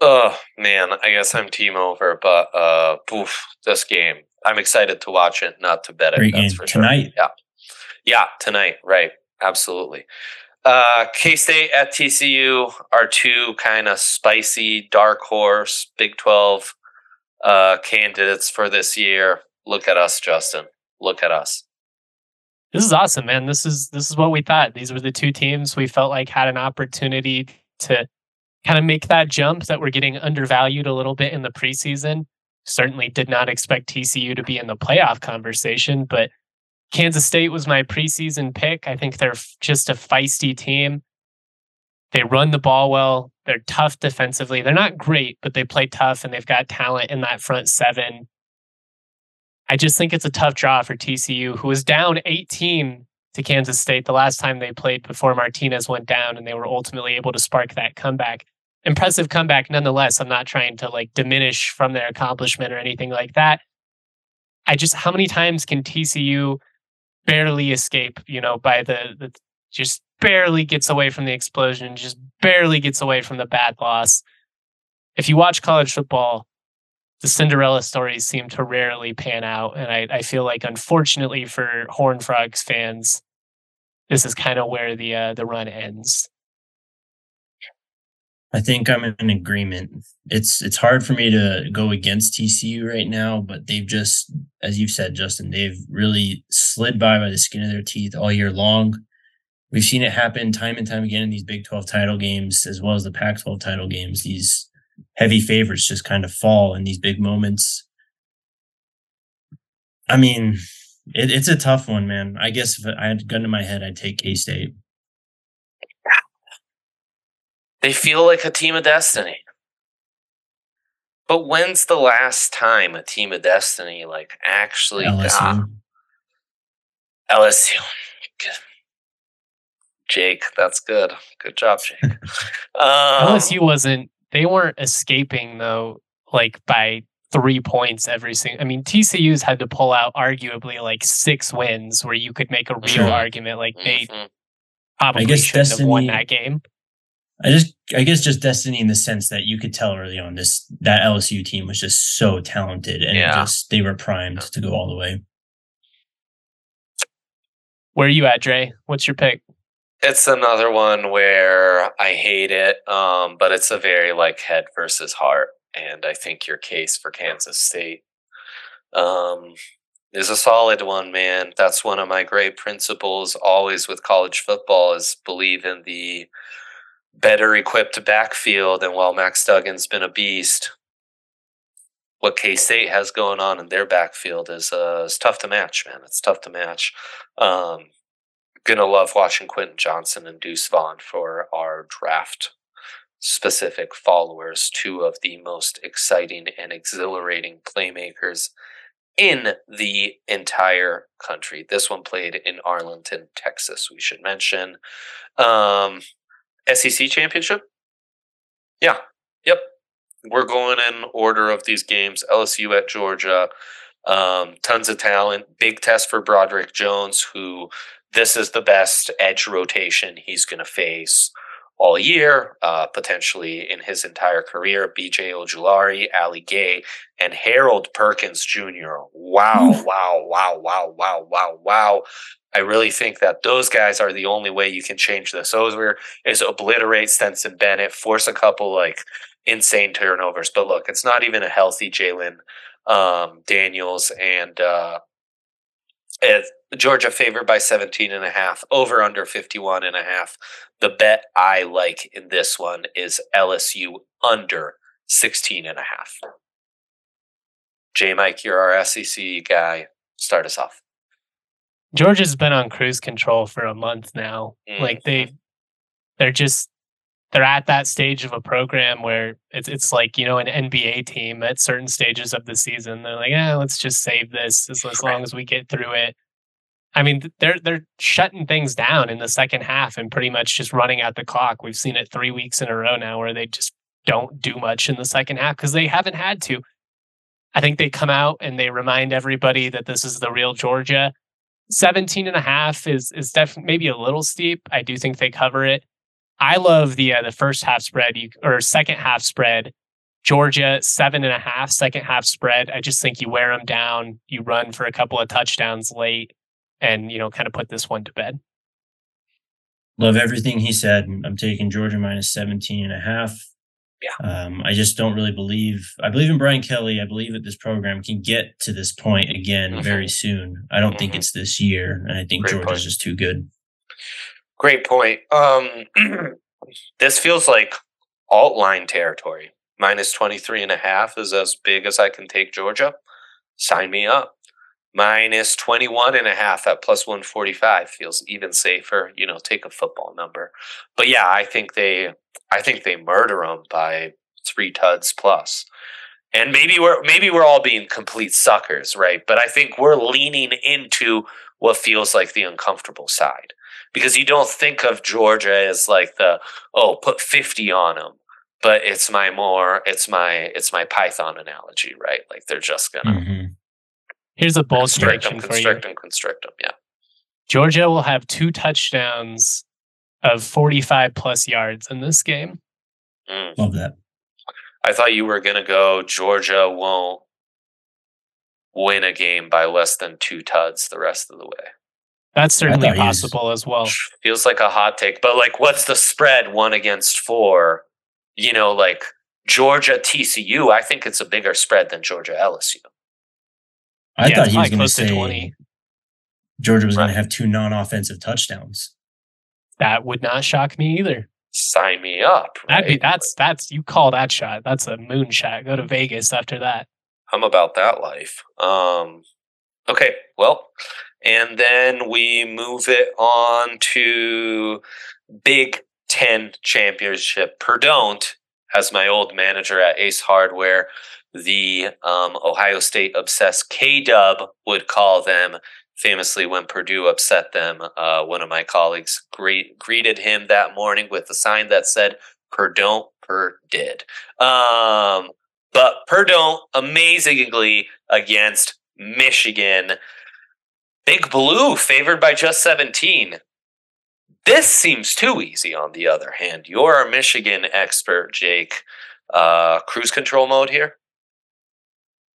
Oh man, I guess I'm team over, but uh poof, this game. I'm excited to watch it, not to bet it. Great that's game. for sure. Tonight? Yeah. Yeah, tonight, right. Absolutely. Uh K State at TCU are two kind of spicy dark horse Big Twelve uh candidates for this year. Look at us, Justin. Look at us. This is awesome, man. This is this is what we thought. These were the two teams we felt like had an opportunity to kind of make that jump that we're getting undervalued a little bit in the preseason. Certainly did not expect TCU to be in the playoff conversation, but Kansas State was my preseason pick. I think they're just a feisty team. They run the ball well. They're tough defensively. They're not great, but they play tough and they've got talent in that front seven. I just think it's a tough draw for TCU, who was down 18 to Kansas State the last time they played before Martinez went down, and they were ultimately able to spark that comeback. Impressive comeback, nonetheless. I'm not trying to like diminish from their accomplishment or anything like that. I just, how many times can TCU barely escape, you know, by the, the just barely gets away from the explosion, just barely gets away from the bad loss. If you watch college football, the Cinderella stories seem to rarely pan out. And I, I feel like, unfortunately for Horn Frogs fans, this is kind of where the uh, the run ends. I think I'm in agreement. It's it's hard for me to go against TCU right now, but they've just, as you've said, Justin, they've really slid by by the skin of their teeth all year long. We've seen it happen time and time again in these Big 12 title games, as well as the Pac 12 title games. These heavy favorites just kind of fall in these big moments. I mean, it, it's a tough one, man. I guess if I had a gun to my head, I'd take K State. They feel like a team of destiny. But when's the last time a team of destiny like actually got LSU. LSU? Jake, that's good. Good job, Jake. um, LSU wasn't, they weren't escaping though, like by three points every single. I mean, TCU's had to pull out arguably like six wins where you could make a real Sure. argument like they mhm. probably guess shouldn't have won that game. I just, I guess, just destiny in the sense that you could tell early on this that LSU team was just so talented and Yeah. just they were primed to go all the way. Where are you at, Dre? What's your pick? It's another one where I hate it, um, but it's a very like head versus heart, and I think your case for Kansas State um, is a solid one, man. That's one of my great principles always with college football is believe in the better equipped backfield. And while Max Duggan's been a beast, what K State has going on in their backfield is uh, is tough to match, man. It's tough to match. Um, gonna love watching Quentin Johnston and Deuce Vaughn for our draft specific followers, two of the most exciting and exhilarating playmakers in the entire country. This one played in Arlington, Texas, we should mention. Um, SEC championship? Yeah. Yep. We're going in order of these games. LSU at Georgia. Um, tons of talent. Big test for Broderick Jones, who this is the best edge rotation he's going to face all year, uh, potentially in his entire career. BJ Ojulari, Ali Gaye, and Harold Perkins Jr. Wow, wow, wow, wow, wow, wow, wow. I really think that those guys are the only way you can change this over is obliterate Stetson Bennett, force a couple like insane turnovers. But look, it's not even a healthy Jalen um, Daniels and uh, Georgia favored by 17 and a half, over under 51 and a half. The bet I like in this one is LSU under 16 and a half. J Mike, you're our SEC guy. Start us off. Georgia's been on cruise control for a month now. Mm. Like they they're just they're at that stage of a program where it's it's like, you know, an NBA team at certain stages of the season. They're like, yeah, let's just save this as, as long as we get through it. I mean, they're they're shutting things down in the second half and pretty much just running out the clock. We've seen it three weeks in a row now where they just don't do much in the second half because they haven't had to. I think they come out and they remind everybody that this is the real Georgia 17 and a half is is definitely maybe a little steep. I do think they cover it. I love the uh, the first half spread you, or second half spread. Georgia seven and a half second half spread. I just think you wear them down. You run for a couple of touchdowns late, and you know kind of put this one to bed. Love everything he said. I'm taking Georgia minus 17 and a half. Yeah. Um, I just don't really believe. I believe in Brian Kelly. I believe that this program can get to this point again mm-hmm. very soon. I don't mm-hmm. think it's this year, and I think Great Georgia's point. just too good. Great point. Um, this feels like alt line territory. Minus 23 and a half is as big as I can take Georgia. Sign me up. Minus 21 and a half at plus 145 feels even safer. You know, take a football number. But yeah, I think they I think they murder them by three tuds plus. And maybe we're maybe we're all being complete suckers, right? But I think we're leaning into what feels like the uncomfortable side because you don't think of Georgia as like the oh put 50 on them but it's my more it's my it's my python analogy right like they're just gonna mm-hmm. here's a bold prediction for constrict you. them constrict them yeah Georgia will have two touchdowns of 45 plus yards in this game. Mm. Love that. I thought you were going to go Georgia won't win a game by less than two tuds the rest of the way. That's certainly possible as well. Feels like a hot take, but like, what's the spread one against four? You know, like Georgia TCU. I think it's a bigger spread than Georgia LSU. I yeah, thought he was going to say 20. Georgia was right. going to have two non-offensive touchdowns. That would not shock me either. Sign me up. Right? That'd be, that's that's you call that shot. That's a moon shot. Go to Vegas after that. I'm about that life. Um, okay, well, and then we move it on to Big Ten Championship. Perdon't, as my old manager at Ace Hardware, the um, Ohio State obsessed K Dub would call them famously when Purdue upset them, uh, one of my colleagues greeted him that morning with a sign that said "Perdon't, per did." Um, but Perdon't amazingly against Michigan. Big Blue favored by just 17. This seems too easy on the other hand. You're our Michigan expert, Jake. Uh, cruise control mode here?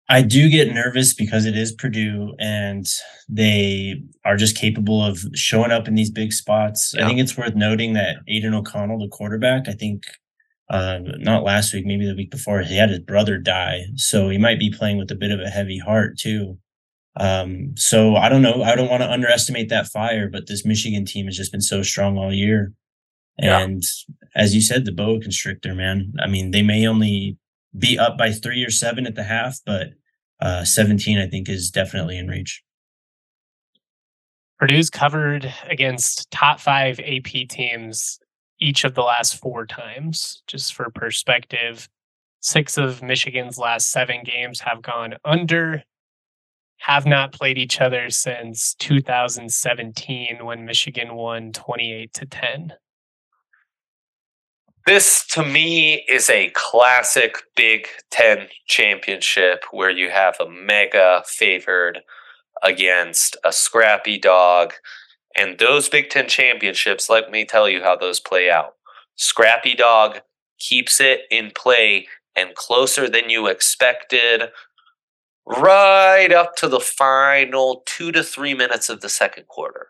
I do get nervous because it is Purdue and they are just capable of showing up in these big spots. Yeah. I think it's worth noting that Aidan O'Connell, the quarterback, I think uh, not last week, maybe the week before, he had his brother die. So he might be playing with a bit of a heavy heart too. Um, so I don't know. I don't want to underestimate that fire, but this Michigan team has just been so strong all year. And yeah. as you said, the boa constrictor, man. I mean, they may only be up by three or seven at the half, but uh, 17, I think, is definitely in reach. Purdue's covered against top five AP teams each of the last four times. Just for perspective, six of Michigan's last seven games have gone under, have not played each other since 2017 when Michigan won 28 to 10. This to me is a classic Big Ten championship where you have a mega favored against a scrappy dog. And those Big Ten championships, let me tell you how those play out. Scrappy dog keeps it in play and closer than you expected, right up to the final two to three minutes of the second quarter.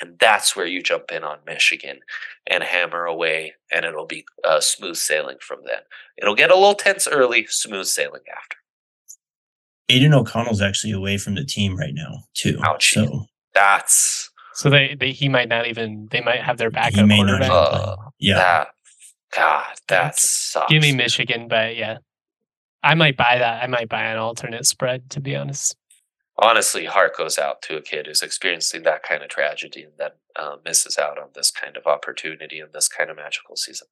And that's where you jump in on Michigan and hammer away, and it'll be uh, smooth sailing from then. It'll get a little tense early, smooth sailing after. Aidan O'Connell's actually away from the team right now, too. Ouch. So that's so they, they he might not even they might have their backup quarterback. Uh, yeah. That, God, that sucks. Give me Michigan, but yeah, I might buy that. I might buy an alternate spread to be honest honestly, heart goes out to a kid who's experiencing that kind of tragedy and then uh, misses out on this kind of opportunity and this kind of magical season.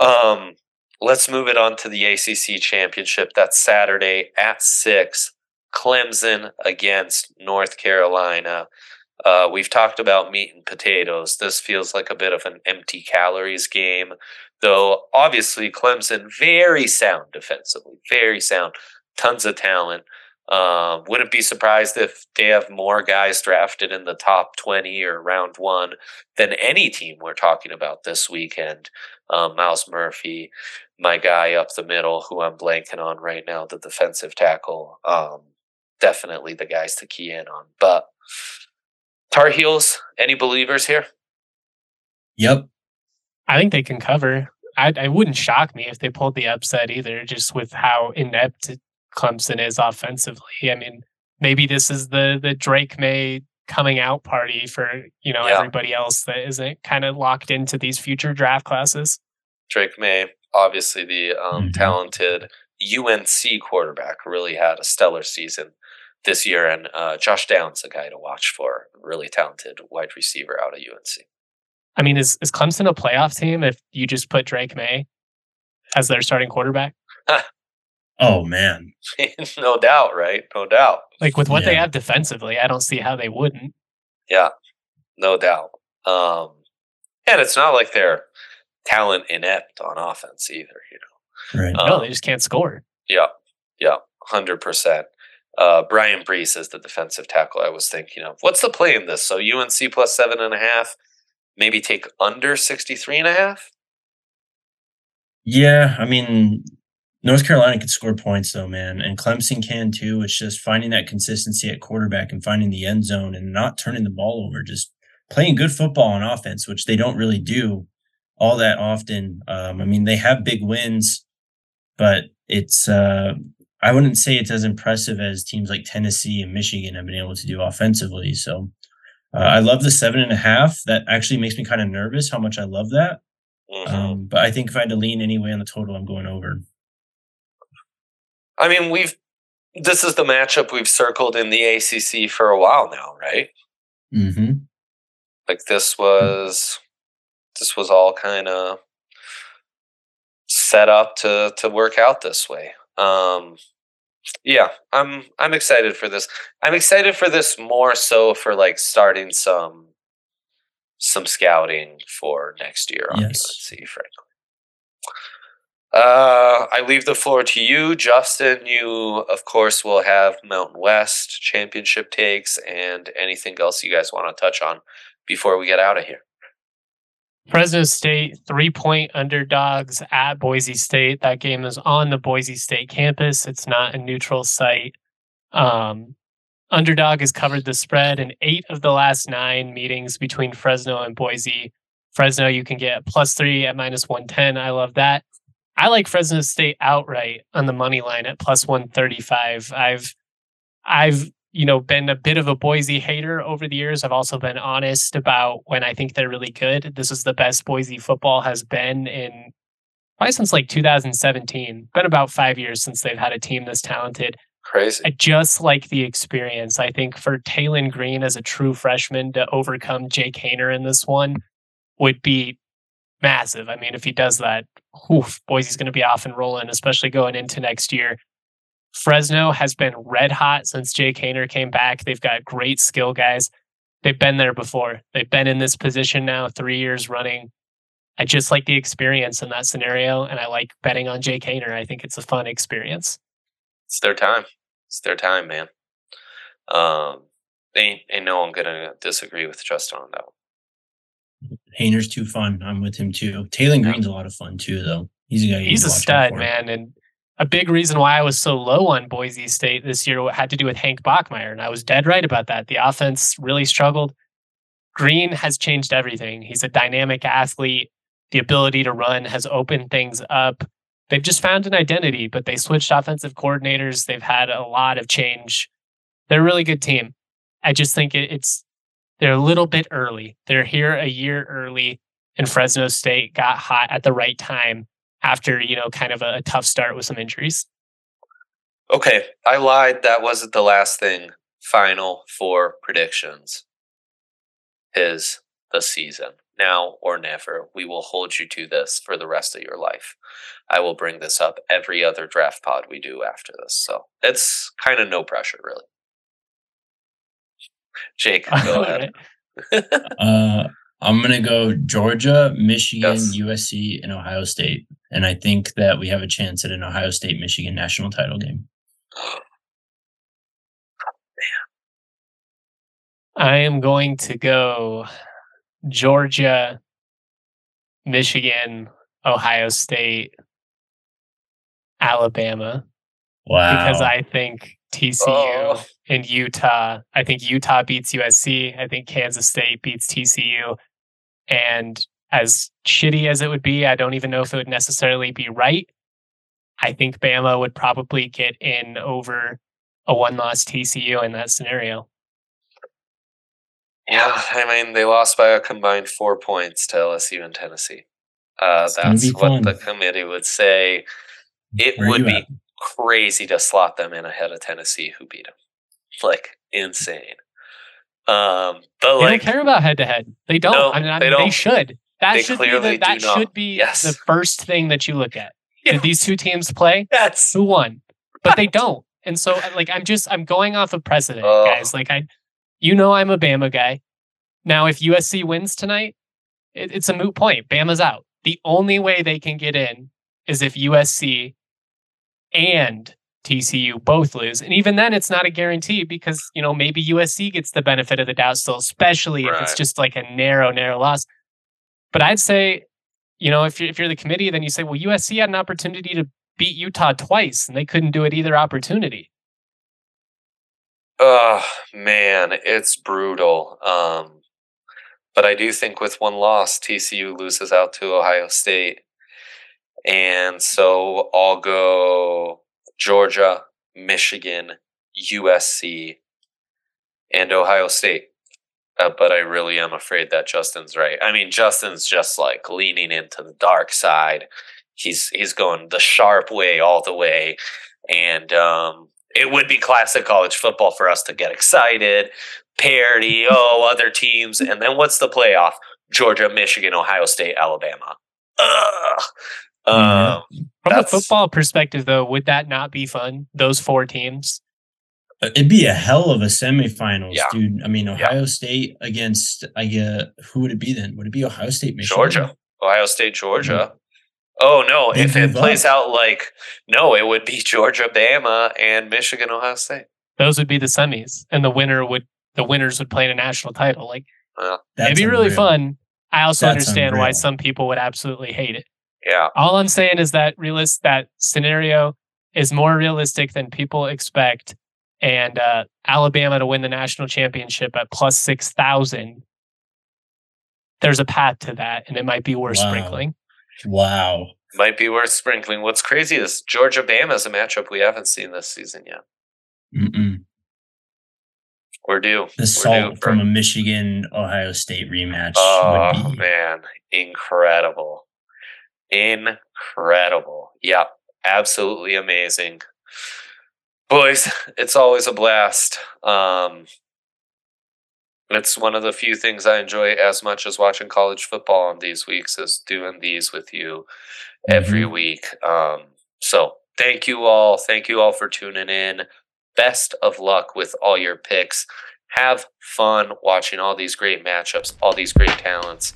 Um, let's move it on to the ACC championship. That's Saturday at six. Clemson against North Carolina. Uh, we've talked about meat and potatoes. This feels like a bit of an empty calories game, though obviously Clemson very sound defensively, very sound, tons of talent. Um, wouldn't be surprised if they have more guys drafted in the top 20 or round one than any team we're talking about this weekend. Um, Myles Murphy, my guy up the middle, who I'm blanking on right now, the defensive tackle. Um, definitely the guys to key in on. But Tar Heels, any believers here? Yep. I think they can cover. I, I wouldn't shock me if they pulled the upset either, just with how inept Clemson is offensively. I mean, maybe this is the the Drake Maye coming out party for you know yeah. everybody else that isn't kind of locked into these future draft classes. Drake Maye, obviously the um, mm-hmm. talented UNC quarterback, really had a stellar season this year, and uh, Josh Downs, a guy to watch for, really talented wide receiver out of UNC. I mean, is is Clemson a playoff team if you just put Drake Maye as their starting quarterback? Oh man. no doubt, right? No doubt. Like with what yeah. they have defensively, I don't see how they wouldn't. Yeah. No doubt. Um and it's not like they're talent inept on offense either, you know. Right. Um, no, they just can't score. Yeah. Yeah. Hundred percent. Uh, Bryan Bresee is the defensive tackle I was thinking of. What's the play in this? So UNC plus seven and a half, maybe take under 63 and a half? Yeah, I mean, North Carolina can score points though, man, and Clemson can too. It's just finding that consistency at quarterback and finding the end zone and not turning the ball over. Just playing good football on offense, which they don't really do all that often. Um, I mean, they have big wins, but it's uh, I wouldn't say it's as impressive as teams like Tennessee and Michigan have been able to do offensively. So uh, I love the seven and a half. That actually makes me kind of nervous how much I love that. Mm-hmm. Um, but I think if I had to lean anyway on the total, I'm going over. I mean, we've this is the matchup we've circled in the ACC for a while now, right? Mm-hmm. Like this was this was all kind of set up to to work out this way. Um, yeah, I'm I'm excited for this. I'm excited for this more so for like starting some some scouting for next year on yes. UNC, frankly. Uh, I leave the floor to you, Justin. You, of course, will have Mountain West championship takes and anything else you guys want to touch on before we get out of here. Fresno State, three point underdogs at Boise State. That game is on the Boise State campus. It's not a neutral site. Um, underdog has covered the spread in eight of the last nine meetings between Fresno and Boise. Fresno, you can get plus three at minus 110. I love that. I like Fresno State outright on the money line at plus 135. I've, I've you know, been a bit of a Boise hater over the years. I've also been honest about when I think they're really good. This is the best Boise football has been in probably since like 2017. Been about five years since they've had a team this talented. Crazy. I just like the experience. I think for Taylen Green as a true freshman to overcome Jake Haener in this one would be massive. I mean, if he does that, oof, Boise's going to be off and rolling, especially going into next year. Fresno has been red hot since Jake Haener came back. They've got great skill guys. They've been there before. They've been in this position now three years running. I just like the experience in that scenario, and I like betting on Jake Haener. I think it's a fun experience. It's their time. It's their time, man. Um, ain't ain't no one gonna disagree with Justin on that one. Haener's too fun. I'm with him too. Taylen Green's a lot of fun too, though. He's a guy. He's a stud, man, and a big reason why I was so low on Boise State this year had to do with Hank Bachmeier, and I was dead right about that. The offense really struggled. Green has changed everything. He's a dynamic athlete. The ability to run has opened things up. They've just found an identity, but they switched offensive coordinators. They've had a lot of change. They're a really good team. I just think it's they're a little bit early. They're here a year early, and Fresno State got hot at the right time after you know kind of a, a tough start with some injuries. Okay, I lied. That wasn't the last thing. Final four predictions is the season. Now or never. We will hold you to this for the rest of your life. I will bring this up every other draft pod we do after this. So it's kind of no pressure, really. Jake, go ahead. uh, I'm going to go Georgia, Michigan, yes. USC, and Ohio State. And I think that we have a chance at an Ohio State Michigan national title game. I am going to go Georgia, Michigan, Ohio State, Alabama. Wow. Because I think TCU oh. and Utah, I think Utah beats USC. I think Kansas State beats TCU. And as shitty as it would be, I don't even know if it would necessarily be right. I think Bama would probably get in over a one loss TCU in that scenario. Yeah, I mean, they lost by a combined four points to LSU and Tennessee. Uh, that's what the committee would say. It Where would be at? crazy to slot them in ahead of Tennessee, who beat them. Like, insane. Um, but they like, don't care about head to head. They don't. No, I mean, they, don't. they should. That they should be the, that should be yes. the first thing that you look at. Yeah. Did these two teams play? Yes. Who won? But they don't. And so, uh, like, I'm just I'm going off of precedent, uh, guys. Like, I, you know, I'm a Bama guy. Now, if USC wins tonight, it, it's a moot point. Bama's out. The only way they can get in is if USC and TCU both lose. And even then, it's not a guarantee because, you know, maybe USC gets the benefit of the doubt still, especially right. if it's just like a narrow, narrow loss. But I'd say, you know, if you're, if you're the committee, then you say, well, USC had an opportunity to beat Utah twice and they couldn't do it either opportunity. Oh, man, it's brutal. Um, but I do think with one loss, TCU loses out to Ohio State. And so I'll go Georgia, Michigan, USC, and Ohio State. Uh, but I really am afraid that Justin's right. I mean, Justin's just like leaning into the dark side. He's he's going the sharp way all the way, and um, it would be classic college football for us to get excited, parody, oh, other teams, and then what's the playoff? Georgia, Michigan, Ohio State, Alabama. Ugh. Um, From a football perspective, though, would that not be fun? Those four teams. Uh, it'd be a hell of a semifinals, yeah. dude. I mean, Ohio yeah. State against I get who would it be then? Would it be Ohio State, Michigan? Georgia, Ohio State, Georgia. Mm-hmm. Oh no! They if it plays up. out like no, it would be Georgia, Bama, and Michigan, Ohio State. Those would be the semis, and the winner would the winners would play in a national title. Like well, that'd be really unreal. fun. I also That's understand why some people would absolutely hate it. Yeah. All I'm saying is that realist that scenario is more realistic than people expect. And uh, Alabama to win the national championship at plus six thousand. There's a path to that, and it might be worth Wow. sprinkling. Wow. Might be worth sprinkling. What's crazy is Georgia Bama is a matchup we haven't seen this season yet. Mm-mm. We're due. The salt due for- from a Michigan Ohio State rematch Oh would be man, incredible. Incredible. Yep. Absolutely amazing. Boys, it's always a blast. Um it's one of the few things I enjoy as much as watching college football on these weeks is doing these with you every week. Um so thank you all. Thank you all for tuning in. Best of luck with all your picks. Have fun watching all these great matchups, all these great talents.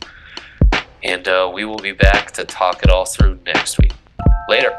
And uh, we will be back to talk it all through next week. Later.